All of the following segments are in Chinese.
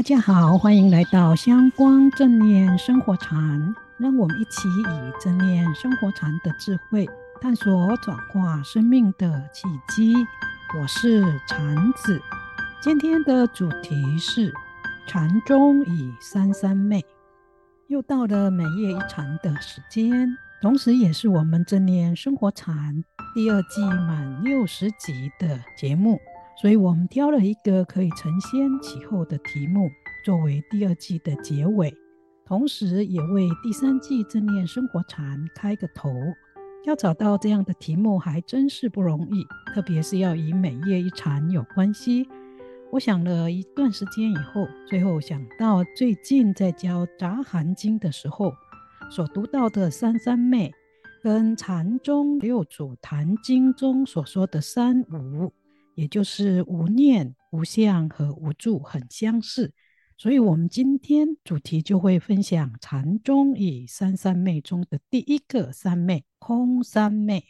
大家好，欢迎来到香光正念生活禅，让我们一起以正念生活禅的智慧，探索转化生命的契机。我是禅子，今天的主题是禅中与三三昧。又到了每月一禅的时间，同时也是我们正念生活禅第二季满六十集的节目。所以我们挑了一个可以承先启后的题目，作为第二季的结尾，同时也为第三季正念生活禅开个头。要找到这样的题目还真是不容易，特别是要与每夜一禅有关系。我想了一段时间以后，最后想到最近在教《杂含经》的时候所读到的三三昧，跟禅宗六祖坛经中所说的三无。也就是无念、无相和无住很相似，所以我们今天主题就会分享禅宗与三三昧中的第一个三昧——空三昧。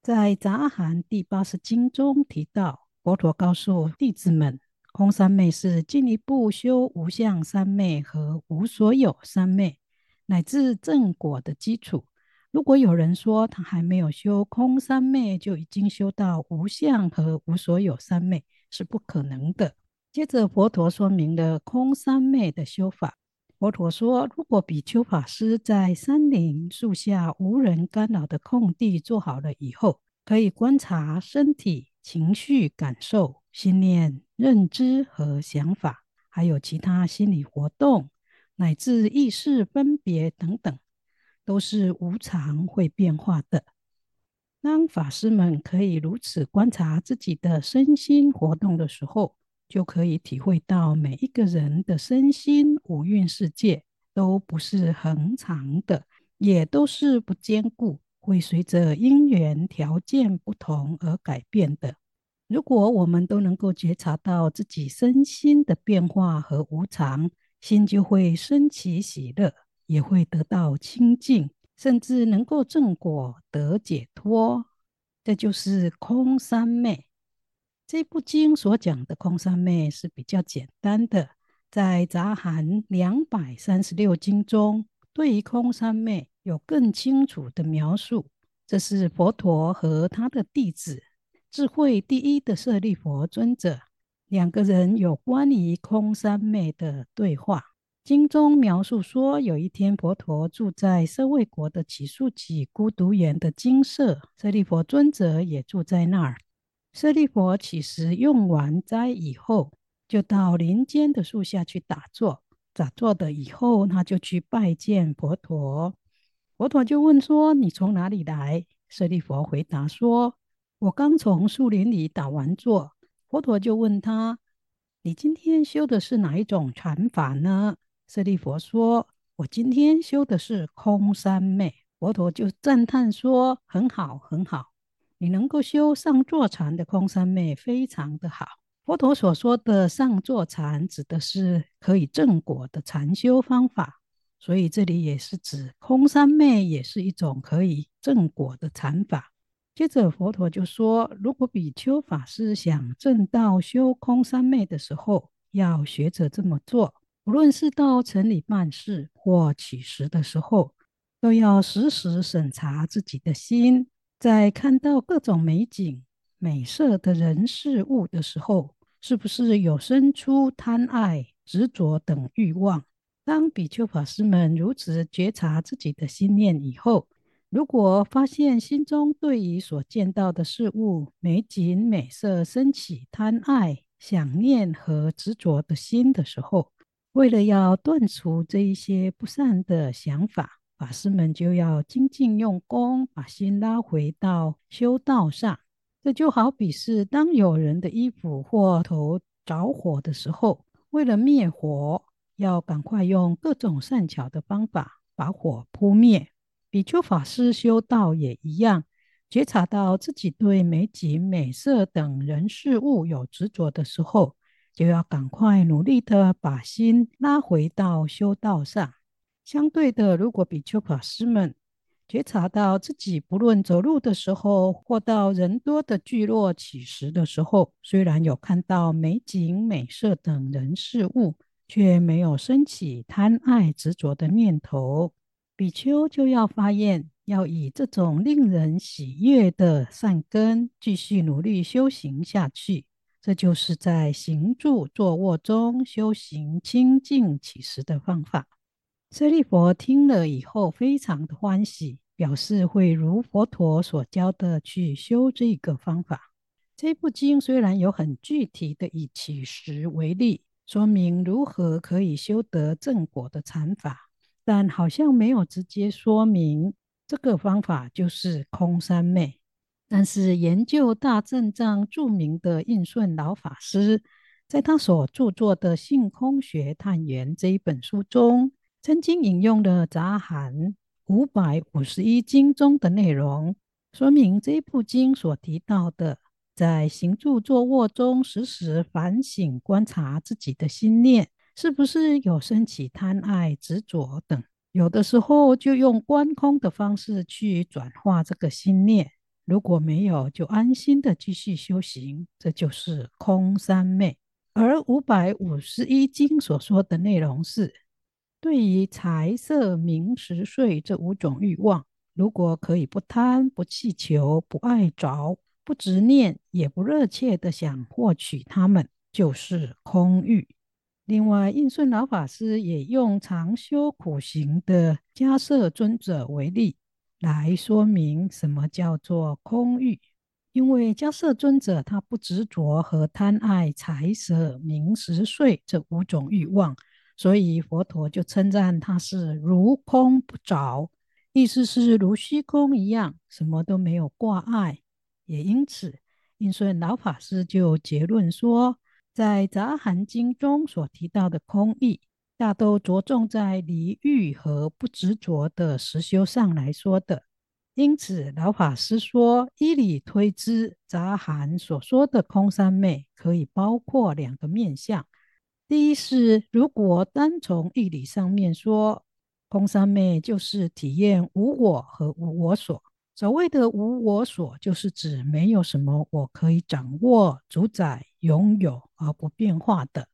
在《杂含》第八十经中提到，佛陀告诉弟子们，空三昧是进一步修无相三昧和无所有三昧，乃至正果的基础。如果有人说他还没有修空三昧，就已经修到无相和无所有三昧，是不可能的。接着，佛陀说明了空三昧的修法。佛陀说，如果比丘法师在山林树下无人干扰的空地坐好了以后，可以观察身体、情绪、感受、心念、认知和想法，还有其他心理活动，乃至意识分别等等。都是无常会变化的。当法师们可以如此观察自己的身心活动的时候，就可以体会到每一个人的身心五蕴世界都不是恒常的，也都是不坚固，会随着因缘条件不同而改变的。如果我们都能够觉察到自己身心的变化和无常，心就会升起喜乐。也会得到清净，甚至能够正果得解脱。这就是空三昧。这部经所讲的空三昧是比较简单的，在杂含两百三十六经中，对于空三昧有更清楚的描述。这是佛陀和他的弟子智慧第一的舍利佛尊者两个人有关于空三昧的对话。经中描述说，有一天，佛陀住在舍卫国的奇树给孤独园的精舍，舍利弗尊者也住在那儿。舍利弗乞食用完斋以后，就到林间的树下去打坐。打坐的以后，他就去拜见佛陀。佛陀就问说：“你从哪里来？”舍利弗回答说：“我刚从树林里打完坐。”佛陀就问他：“你今天修的是哪一种禅法呢？”舍利弗说：“我今天修的是空三昧。”佛陀就赞叹说：“很好，很好，你能够修上座禅的空三昧，非常的好。”佛陀所说的上座禅，指的是可以正果的禅修方法，所以这里也是指空三昧也是一种可以正果的禅法。接着佛陀就说：“如果比丘法师想正道修空三昧的时候，要学着这么做。”无论是到城里办事或乞食的时候，都要时时审查自己的心，在看到各种美景、美色的人事物的时候，是不是有生出贪爱、执着等欲望？当比丘法师们如此觉察自己的心念以后，如果发现心中对于所见到的事物、美景、美色生起贪爱、想念和执着的心的时候，为了要断除这一些不善的想法，法师们就要精进用功，把心拉回到修道上。这就好比是当有人的衣服或头着火的时候，为了灭火，要赶快用各种善巧的方法把火扑灭。比丘法师修道也一样，觉察到自己对美景、美色等人事物有执着的时候，就要赶快努力的把心拉回到修道上。相对的，如果比丘法师们觉察到自己不论走路的时候，或到人多的聚落乞食的时候，虽然有看到美景美色等人事物，却没有生起贪爱执着的念头，比丘就要发愿，要以这种令人喜悦的善根，继续努力修行下去。这就是在行住坐卧中修行清净起时的方法。舍利弗听了以后，非常的欢喜，表示会如佛陀所教的去修这个方法。这部经虽然有很具体的以起时为例。说明如何可以修得正果的禅法，但好像没有直接说明这个方法就是空三昧。但是研究大正藏著名的印顺老法师，在他所著作的《性空学探源》这一本书中，曾经引用了《杂含五百五十一经》中的内容，说明这部经所提到的。在行住坐卧中，时时反省观察自己的心念，是不是有生起贪爱、执着等？有的时候就用观空的方式去转化这个心念，如果没有，就安心的继续修行，这就是空三昧。而五百五十一经所说的内容是，对于财色名食睡这五种欲望，如果可以不贪、不气求、不爱着。不执念，也不热切的想获取它们，就是空欲。另外，印顺老法师也用常修苦行的迦叶尊者为例，来说明什么叫做空欲。因为迦摄尊者他不执着和贪爱财色名食睡这五种欲望，所以佛陀就称赞他是如空不着，意思是如虚空一样，什么都没有挂碍。也因此，印顺老法师就结论说，在《杂含经》中所提到的空义，大都着重在离欲和不执着的实修上来说的。因此，老法师说，依理推知，杂含所说的空三昧可以包括两个面向。第一是，如果单从义理上面说，空三昧就是体验无我和无我所。所谓的无我所，就是指没有什么我可以掌握、主宰、拥有而不变化的。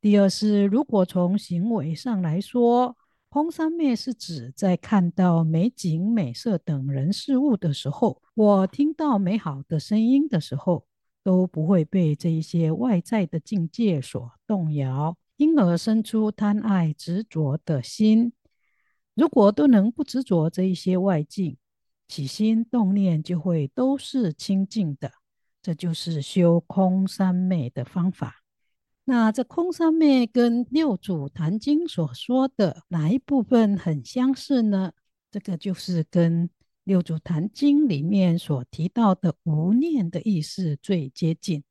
第二是，如果从行为上来说，空三昧是指在看到美景、美色等人事物的时候，我听到美好的声音的时候，都不会被这一些外在的境界所动摇，因而生出贪爱执着的心。如果都能不执着这一些外境，起心动念就会都是清净的，这就是修空三昧的方法。那这空三昧跟六祖坛经所说的哪一部分很相似呢？这个就是跟六祖坛经里面所提到的无念的意思最接近。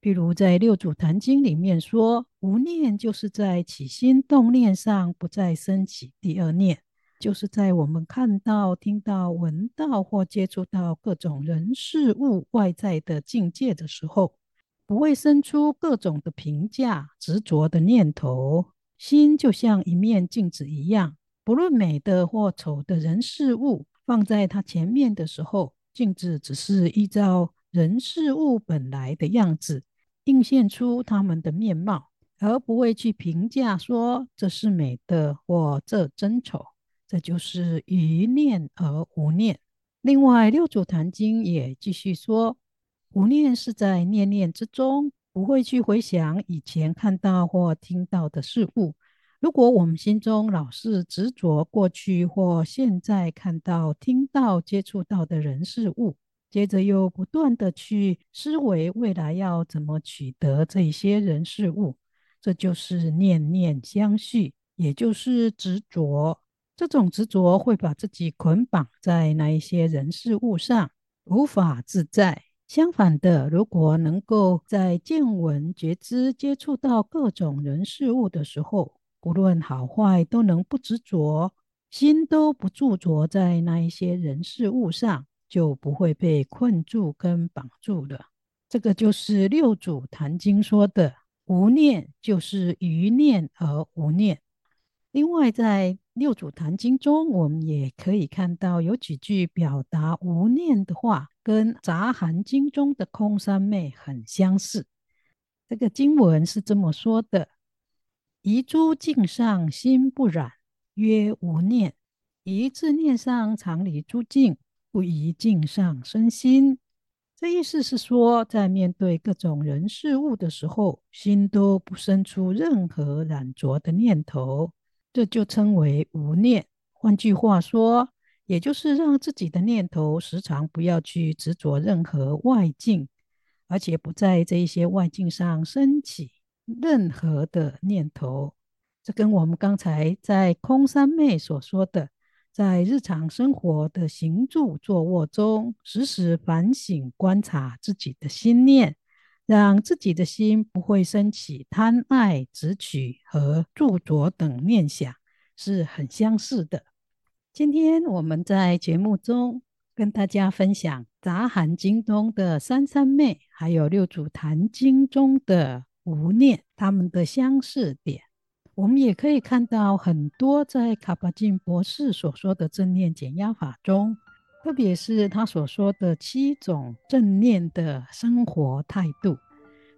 譬如在六祖坛经里面说，无念就是在起心动念上不再生起第二念。就是在我们看到、听到、闻到或接触到各种人事物外在的境界的时候，不会生出各种的评价、执着的念头。心就像一面镜子一样，不论美的或丑的人事物放在它前面的时候，镜子只是依照人事物本来的样子，映现出他们的面貌，而不会去评价说这是美的或这真丑。这就是一念而无念。另外，《六祖坛经》也继续说，无念是在念念之中，不会去回想以前看到或听到的事物。如果我们心中老是执着过去或现在看到、听到、接触到的人事物，接着又不断的去思维未来要怎么取得这些人事物，这就是念念相续，也就是执着。这种执着会把自己捆绑在那一些人事物上，无法自在。相反的，如果能够在见闻觉知接触到各种人事物的时候，不论好坏，都能不执着，心都不驻着在那一些人事物上，就不会被困住跟绑住了。这个就是六祖坛经说的“无念”，就是于念而无念。另外，在六祖坛经中，我们也可以看到有几句表达无念的话，跟杂含经中的空三昧很相似。这个经文是这么说的：宜诸境上心不染，曰无念；一自念上常离诸境，不宜境上生心。这意思是说，在面对各种人事物的时候，心都不生出任何染着的念头，这就称为无念。换句话说，也就是让自己的念头时常不要去执着任何外境，而且不在这一些外境上升起任何的念头。这跟我们刚才在空三昧所说的。在日常生活的行住坐卧中，时时反省观察自己的心念，让自己的心不会升起贪爱、执取和著着等念想，是很相似的。今天我们在节目中跟大家分享《杂含经》中的三三昧，还有《六祖坛经》中的无念，他们的相似点。我们也可以看到很多在卡巴金博士所说的正念减压法中，特别是他所说的七种正念的生活态度，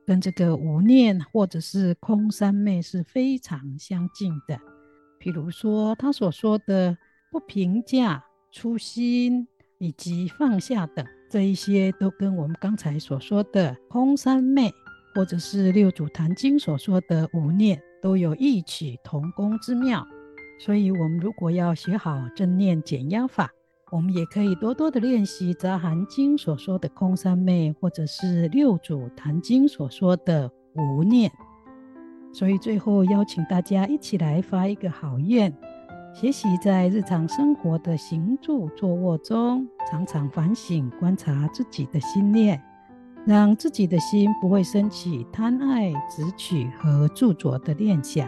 跟这个无念或者是空三昧是非常相近的。譬如说他所说的不评价、初心以及放下等，这一些都跟我们刚才所说的空三昧，或者是六祖坛经所说的无念。都有异曲同工之妙，所以，我们如果要学好正念减压法，我们也可以多多的练习《杂含经》所说的空三昧，或者是六祖坛经所说的无念。所以，最后邀请大家一起来发一个好愿，学习在日常生活的行住坐卧中，常常反省观察自己的心念。让自己的心不会升起贪爱、执取和著着的念想。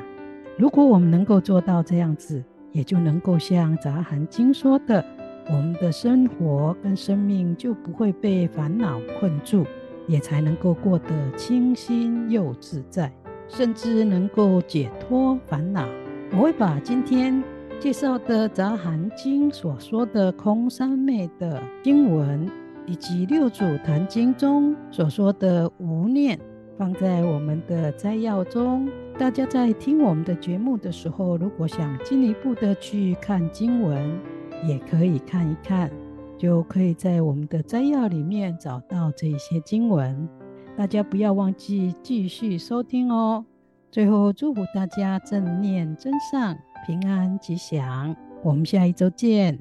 如果我们能够做到这样子，也就能够像《杂含经》说的，我们的生活跟生命就不会被烦恼困住，也才能够过得清新又自在，甚至能够解脱烦恼。我会把今天介绍的《杂含经》所说的空三昧的经文。以及六祖坛经中所说的无念，放在我们的摘要中。大家在听我们的节目的时候，如果想进一步的去看经文，也可以看一看，就可以在我们的摘要里面找到这些经文。大家不要忘记继续收听哦。最后祝福大家正念真上，平安吉祥。我们下一周见。